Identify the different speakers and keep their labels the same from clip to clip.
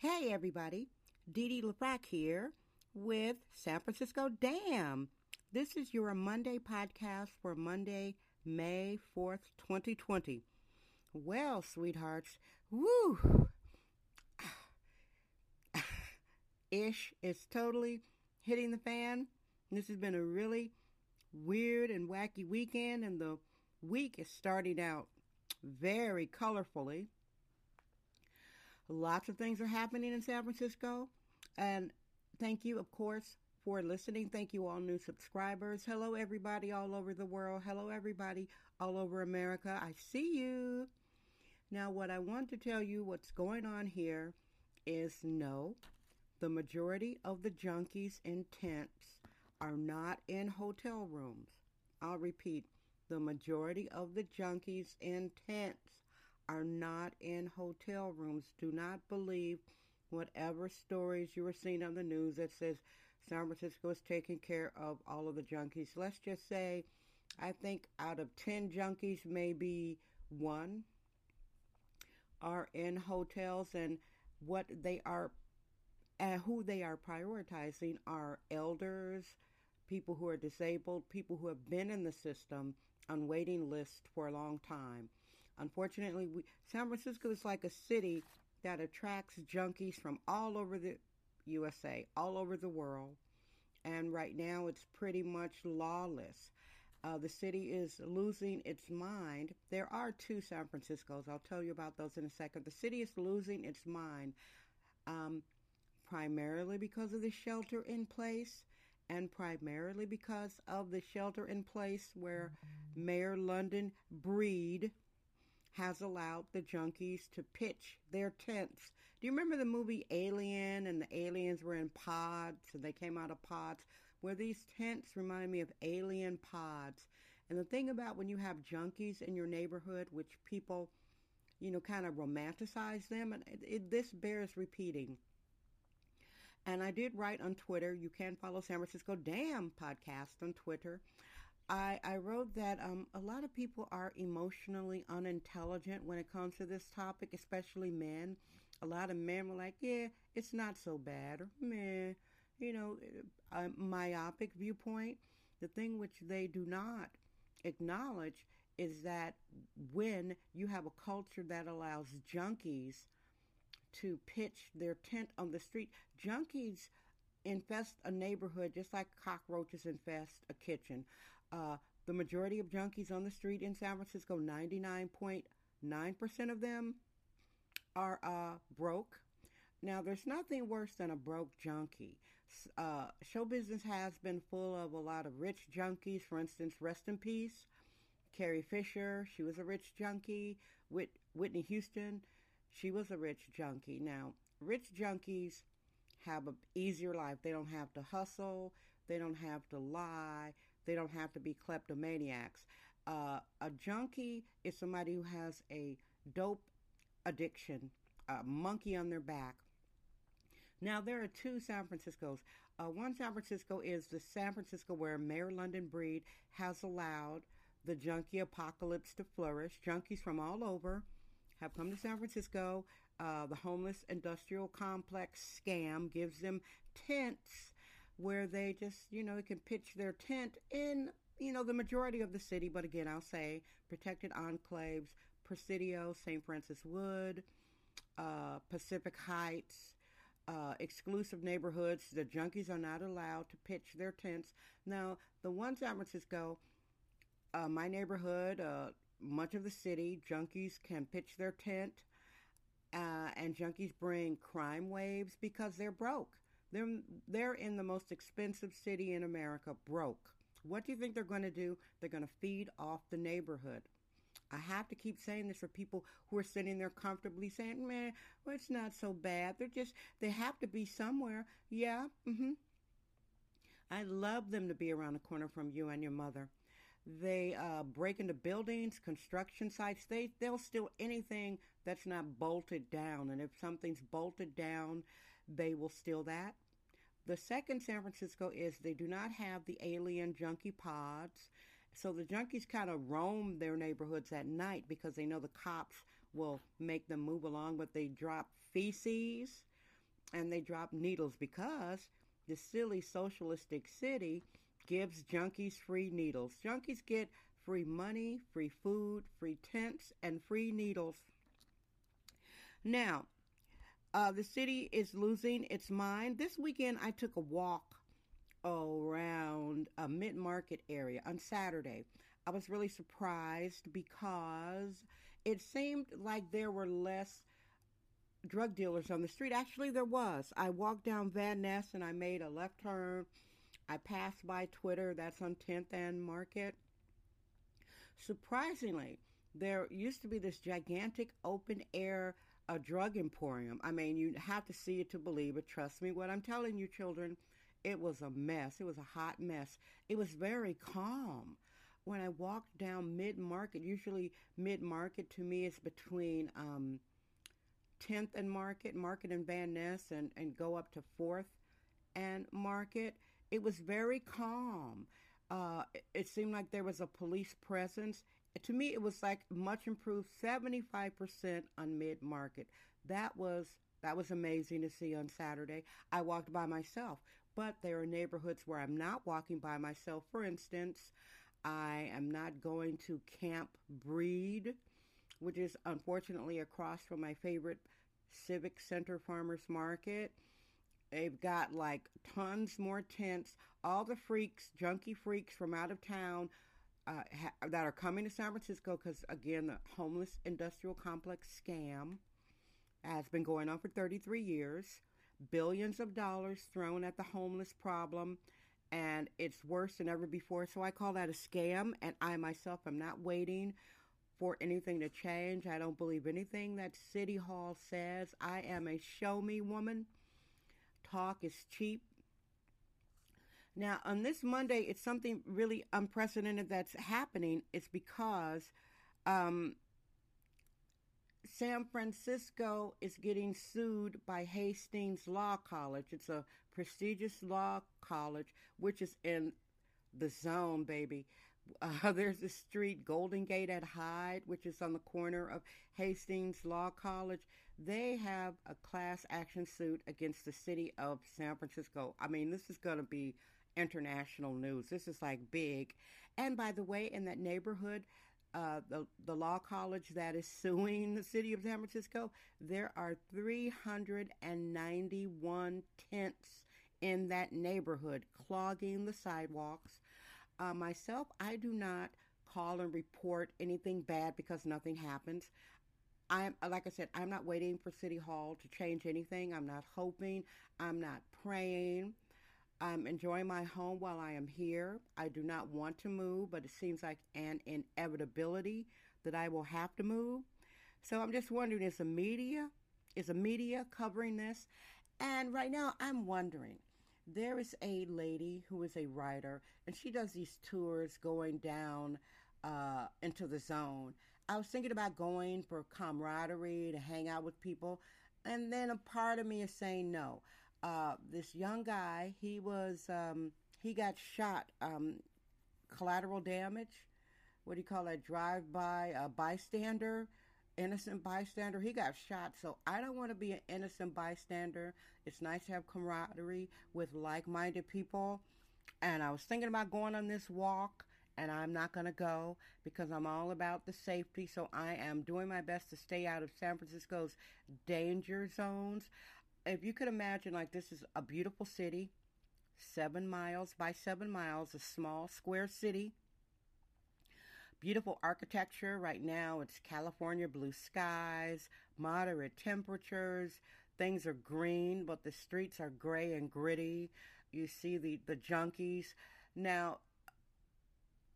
Speaker 1: Hey, everybody. Dee Dee LaFrac here with San Francisco Damn. This is your Monday podcast for Monday, May 4th, 2020. Well, sweethearts, woo! Ish is totally hitting the fan. This has been a really weird and wacky weekend, and the week is starting out very colorfully. Lots of things are happening in San Francisco. And thank you, of course, for listening. Thank you, all new subscribers. Hello, everybody all over the world. Hello, everybody all over America. I see you. Now, what I want to tell you what's going on here is no, the majority of the junkies in tents are not in hotel rooms. I'll repeat the majority of the junkies in tents are not in hotel rooms. Do not believe whatever stories you are seeing on the news that says San Francisco is taking care of all of the junkies. Let's just say, I think out of 10 junkies, maybe one are in hotels, and what they are and who they are prioritizing are elders, people who are disabled, people who have been in the system on waiting lists for a long time. Unfortunately, we, San Francisco is like a city that attracts junkies from all over the USA, all over the world. And right now it's pretty much lawless. Uh, the city is losing its mind. There are two San Franciscos. I'll tell you about those in a second. The city is losing its mind um, primarily because of the shelter in place and primarily because of the shelter in place where Mayor London Breed has allowed the junkies to pitch their tents. Do you remember the movie Alien and the aliens were in pods and they came out of pods? Where these tents remind me of alien pods. And the thing about when you have junkies in your neighborhood, which people, you know, kind of romanticize them, and it, it, this bears repeating. And I did write on Twitter. You can follow San Francisco Damn podcast on Twitter. I, I wrote that um, a lot of people are emotionally unintelligent when it comes to this topic, especially men. A lot of men were like, yeah, it's not so bad, or meh, you know, a myopic viewpoint. The thing which they do not acknowledge is that when you have a culture that allows junkies to pitch their tent on the street, junkies infest a neighborhood just like cockroaches infest a kitchen. Uh, the majority of junkies on the street in San Francisco, 99.9% of them are uh, broke. Now, there's nothing worse than a broke junkie. Uh, show business has been full of a lot of rich junkies. For instance, rest in peace, Carrie Fisher, she was a rich junkie. Whit- Whitney Houston, she was a rich junkie. Now, rich junkies have an easier life. They don't have to hustle. They don't have to lie. They don't have to be kleptomaniacs. Uh, a junkie is somebody who has a dope addiction, a monkey on their back. Now, there are two San Franciscos. Uh, one San Francisco is the San Francisco where Mayor London Breed has allowed the junkie apocalypse to flourish. Junkies from all over have come to San Francisco. Uh, the homeless industrial complex scam gives them tents where they just, you know, can pitch their tent in, you know, the majority of the city. But again, I'll say protected enclaves, Presidio, St. Francis Wood, uh, Pacific Heights, uh, exclusive neighborhoods. The junkies are not allowed to pitch their tents. Now, the one San Francisco, uh, my neighborhood, uh, much of the city, junkies can pitch their tent, uh, and junkies bring crime waves because they're broke. They're, they're in the most expensive city in America, broke. What do you think they're going to do? They're going to feed off the neighborhood. I have to keep saying this for people who are sitting there comfortably saying, man, well, it's not so bad. They're just, they have to be somewhere. Yeah, mm-hmm. I love them to be around the corner from you and your mother. They uh, break into buildings, construction sites. They, they'll steal anything that's not bolted down. And if something's bolted down, they will steal that. The second San Francisco is they do not have the alien junkie pods. So the junkies kind of roam their neighborhoods at night because they know the cops will make them move along, but they drop feces and they drop needles because the silly socialistic city gives junkies free needles. Junkies get free money, free food, free tents, and free needles. Now, uh, the city is losing its mind. This weekend, I took a walk around a mid market area on Saturday. I was really surprised because it seemed like there were less drug dealers on the street. Actually, there was. I walked down Van Ness and I made a left turn. I passed by Twitter, that's on 10th and Market. Surprisingly, there used to be this gigantic open air uh, drug emporium. I mean, you have to see it to believe it. Trust me, what I'm telling you, children, it was a mess. It was a hot mess. It was very calm. When I walked down mid market, usually mid market to me is between um, 10th and Market, Market and Van Ness, and, and go up to 4th and Market. It was very calm. Uh, it, it seemed like there was a police presence. To me, it was like much improved, 75% on mid market. That was that was amazing to see on Saturday. I walked by myself, but there are neighborhoods where I'm not walking by myself. For instance, I am not going to Camp Breed which is unfortunately across from my favorite Civic Center Farmers Market. They've got like tons more tents. All the freaks, junkie freaks from out of town uh, ha- that are coming to San Francisco because, again, the homeless industrial complex scam has been going on for 33 years. Billions of dollars thrown at the homeless problem, and it's worse than ever before. So I call that a scam, and I myself am not waiting for anything to change. I don't believe anything that City Hall says. I am a show me woman. Talk is cheap. Now, on this Monday, it's something really unprecedented that's happening. It's because um, San Francisco is getting sued by Hastings Law College. It's a prestigious law college, which is in the zone, baby. Uh, there's a street, Golden Gate at Hyde, which is on the corner of Hastings Law College. They have a class action suit against the city of San Francisco. I mean, this is going to be international news. This is like big. And by the way, in that neighborhood, uh, the, the law college that is suing the city of San Francisco, there are 391 tents in that neighborhood clogging the sidewalks uh, myself, I do not call and report anything bad because nothing happens. I'm like I said, I'm not waiting for City Hall to change anything. I'm not hoping. I'm not praying. I'm enjoying my home while I am here. I do not want to move, but it seems like an inevitability that I will have to move. So I'm just wondering is the media is the media covering this? And right now I'm wondering there is a lady who is a writer, and she does these tours going down uh, into the zone. I was thinking about going for camaraderie to hang out with people, and then a part of me is saying no. Uh, this young guy, he was um, he got shot, um, collateral damage. What do you call that? Drive by a bystander innocent bystander. He got shot, so I don't want to be an innocent bystander. It's nice to have camaraderie with like minded people. And I was thinking about going on this walk, and I'm not going to go because I'm all about the safety. So I am doing my best to stay out of San Francisco's danger zones. If you could imagine, like, this is a beautiful city, seven miles by seven miles, a small square city Beautiful architecture. Right now, it's California blue skies, moderate temperatures. Things are green, but the streets are gray and gritty. You see the, the junkies. Now,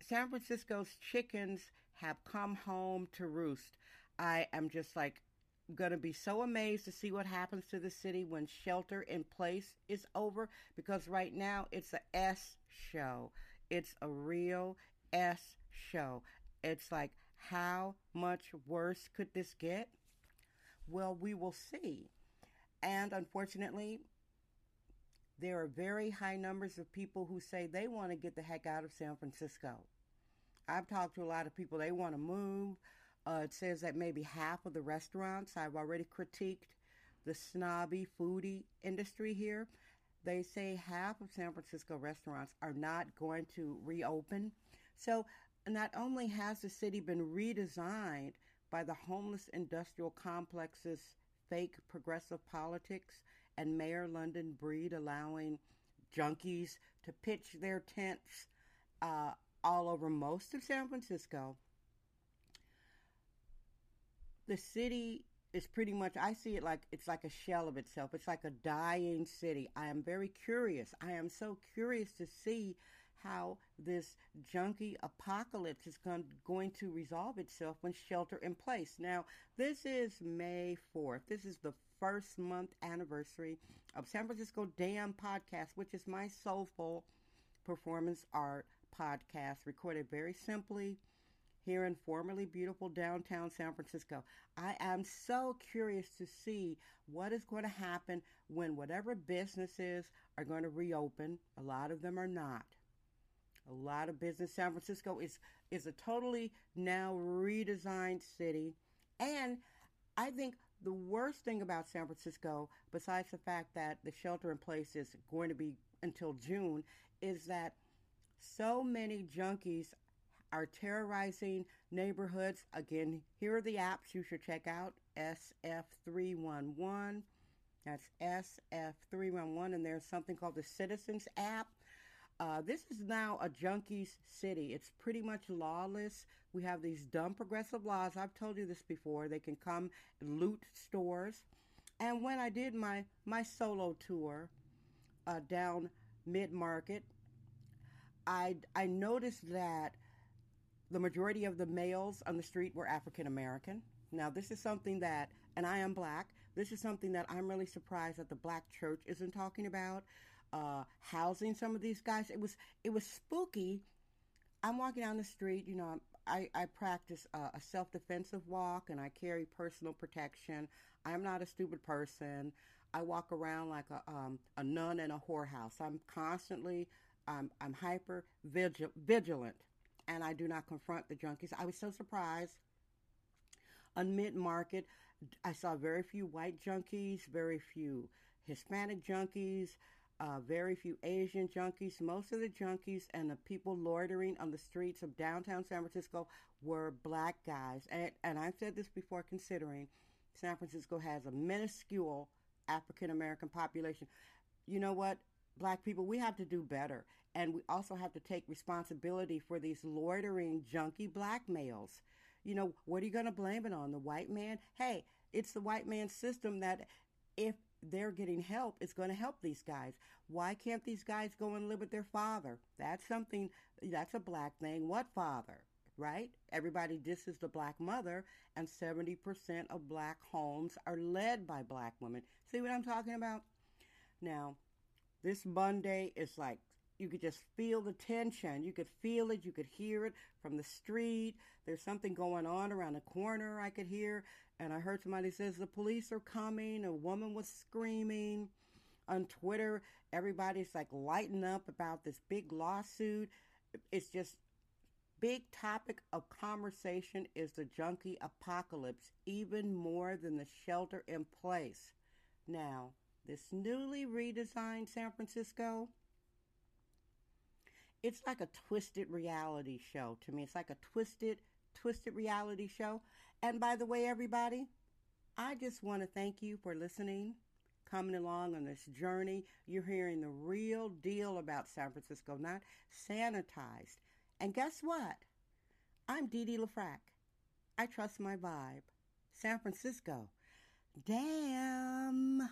Speaker 1: San Francisco's chickens have come home to roost. I am just like going to be so amazed to see what happens to the city when shelter in place is over because right now it's a S show. It's a real S show. It's like, how much worse could this get? Well, we will see. And unfortunately, there are very high numbers of people who say they want to get the heck out of San Francisco. I've talked to a lot of people, they want to move. Uh, it says that maybe half of the restaurants I've already critiqued the snobby foodie industry here. They say half of San Francisco restaurants are not going to reopen. So not only has the city been redesigned by the homeless industrial complex's fake progressive politics and Mayor London Breed allowing junkies to pitch their tents uh, all over most of San Francisco. The city is pretty much I see it like it's like a shell of itself. It's like a dying city. I am very curious. I am so curious to see how this junkie apocalypse is going, going to resolve itself when shelter in place. Now, this is May 4th. This is the first month anniversary of San Francisco Damn Podcast, which is my soulful performance art podcast recorded very simply here in formerly beautiful downtown San Francisco. I am so curious to see what is going to happen when whatever businesses are going to reopen. A lot of them are not. A lot of business. San Francisco is is a totally now redesigned city, and I think the worst thing about San Francisco, besides the fact that the shelter in place is going to be until June, is that so many junkies are terrorizing neighborhoods. Again, here are the apps you should check out SF311. That's SF311, and there's something called the Citizens app. Uh, this is now a junkies city. It's pretty much lawless. We have these dumb progressive laws. I've told you this before. They can come loot stores. And when I did my, my solo tour uh, down mid market, I, I noticed that the majority of the males on the street were African American. Now, this is something that, and I am black, this is something that I'm really surprised that the black church isn't talking about uh, housing some of these guys. It was it was spooky. I'm walking down the street. You know, I I practice a self defensive walk and I carry personal protection. I'm not a stupid person. I walk around like a um, a nun in a whorehouse. I'm constantly um, I'm hyper vigil- vigilant, and I do not confront the junkies. I was so surprised. On mid market, I saw very few white junkies, very few Hispanic junkies uh, very few Asian junkies. Most of the junkies and the people loitering on the streets of downtown San Francisco were black guys. And, and I've said this before, considering San Francisco has a minuscule African American population. You know what? Black people, we have to do better. And we also have to take responsibility for these loitering, junky black males. You know, what are you going to blame it on? The white man? Hey, it's the white man's system that if they're getting help, it's going to help these guys. Why can't these guys go and live with their father? That's something, that's a black thing. What father? Right? Everybody disses the black mother, and 70% of black homes are led by black women. See what I'm talking about? Now, this Monday is like you could just feel the tension. You could feel it. You could hear it from the street. There's something going on around the corner I could hear. And I heard somebody says the police are coming. A woman was screaming. On Twitter, everybody's like lighting up about this big lawsuit. It's just big topic of conversation is the junkie apocalypse, even more than the shelter in place. Now, this newly redesigned San Francisco, it's like a twisted reality show to me. It's like a twisted, twisted reality show. And by the way, everybody, I just want to thank you for listening, coming along on this journey. You're hearing the real deal about San Francisco, not sanitized. And guess what? I'm Dee Dee LaFrac. I trust my vibe. San Francisco. Damn.